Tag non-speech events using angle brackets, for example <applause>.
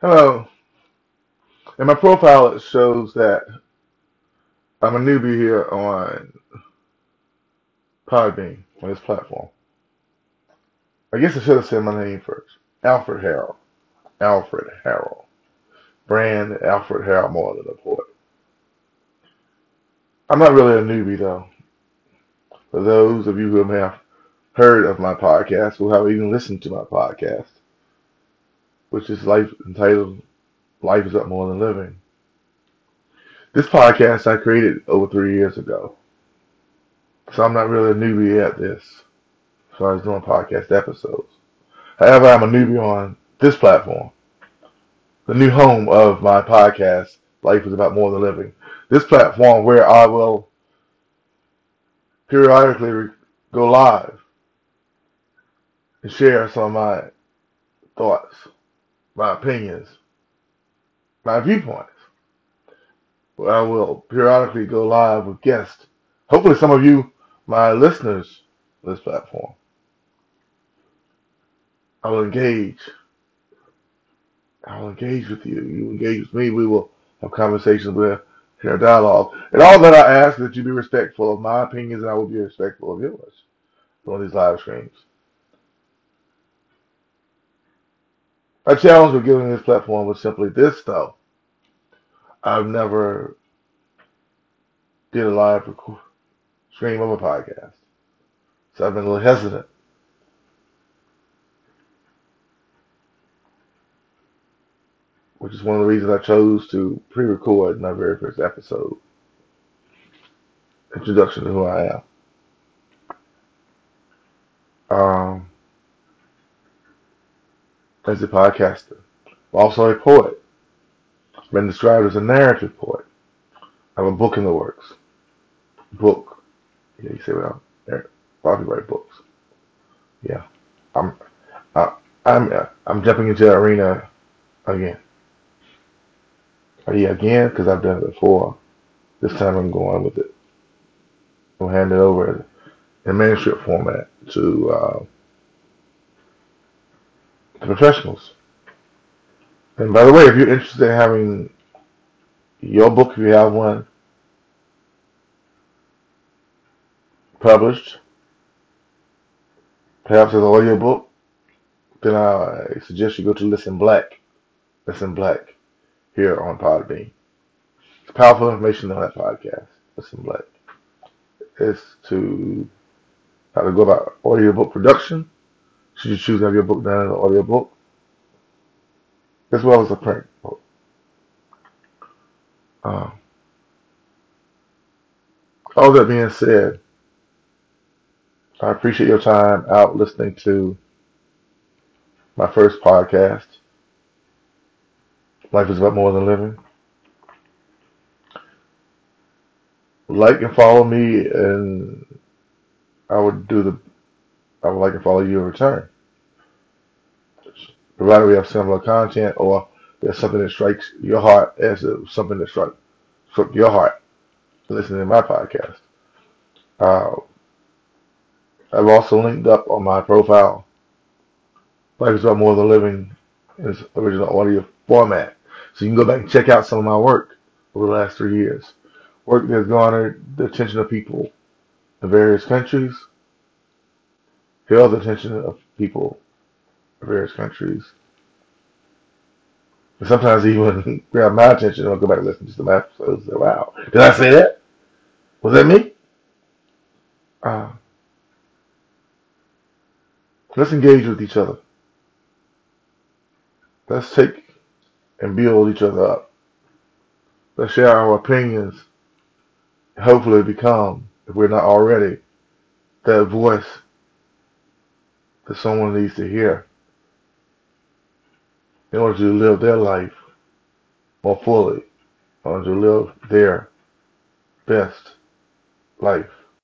Hello. In my profile, it shows that I'm a newbie here on Podbean on this platform. I guess I should have said my name first. Alfred Harrell. Alfred Harrell. Brand Alfred Harrell more than a poet. I'm not really a newbie though. For those of you who have heard of my podcast, who have even listened to my podcast, which is life entitled Life is Up More Than Living. This podcast I created over three years ago. So I'm not really a newbie at this. So I was doing podcast episodes. However, I'm a newbie on this platform. The new home of my podcast, Life is About More Than Living. This platform where I will periodically go live and share some of my thoughts, my opinions, my viewpoints. I will periodically go live with guests. Hopefully, some of you, my listeners, this platform. I will engage. I will engage with you. You engage with me. We will have conversations. We'll share dialogue. And all that I ask is that you be respectful of my opinions, and I will be respectful of yours on these live streams. My challenge with giving this platform was simply this, though. I've never did a live stream of a podcast. So I've been a little hesitant. Which is one of the reasons I chose to pre-record my very first episode. Introduction to who I am. Um, as a podcaster. Also a poet. I've been described as a narrative poet. I have a book in the works. Book. Yeah, you say well, probably write books. Yeah, I'm, I, I'm, uh, I'm jumping into the arena again. Uh, yeah, again because I've done it before. This time I'm going with it. I'll hand it over in manuscript format to uh, professionals. And by the way, if you're interested in having your book, if you have one, published, perhaps as an audio book, then I suggest you go to Listen Black. Listen Black here on Podbean. It's powerful information on that podcast. Listen Black. It's to how to go about audiobook production. Should you choose to have your book done in an audiobook, as well as a print book. Um, all that being said, I appreciate your time out listening to my first podcast. Life is about more than living. Like and follow me, and I would do the. I would like to follow you in return. Provided we have similar content, or there's something that strikes your heart as something that struck struck your heart listening to my podcast. Uh, I've also linked up on my profile. Life is about more than living in its original audio format. So you can go back and check out some of my work over the last three years. Work that has garnered the attention of people in various countries, held the attention of people various countries, and sometimes even <laughs> grab my attention and I'll go back and listen to some episodes. Wow, did I say that? Was that me? Uh, let's engage with each other. Let's take and build each other up. Let's share our opinions hopefully become, if we're not already, that voice that someone needs to hear in order to live their life more fully, in order to live their best life.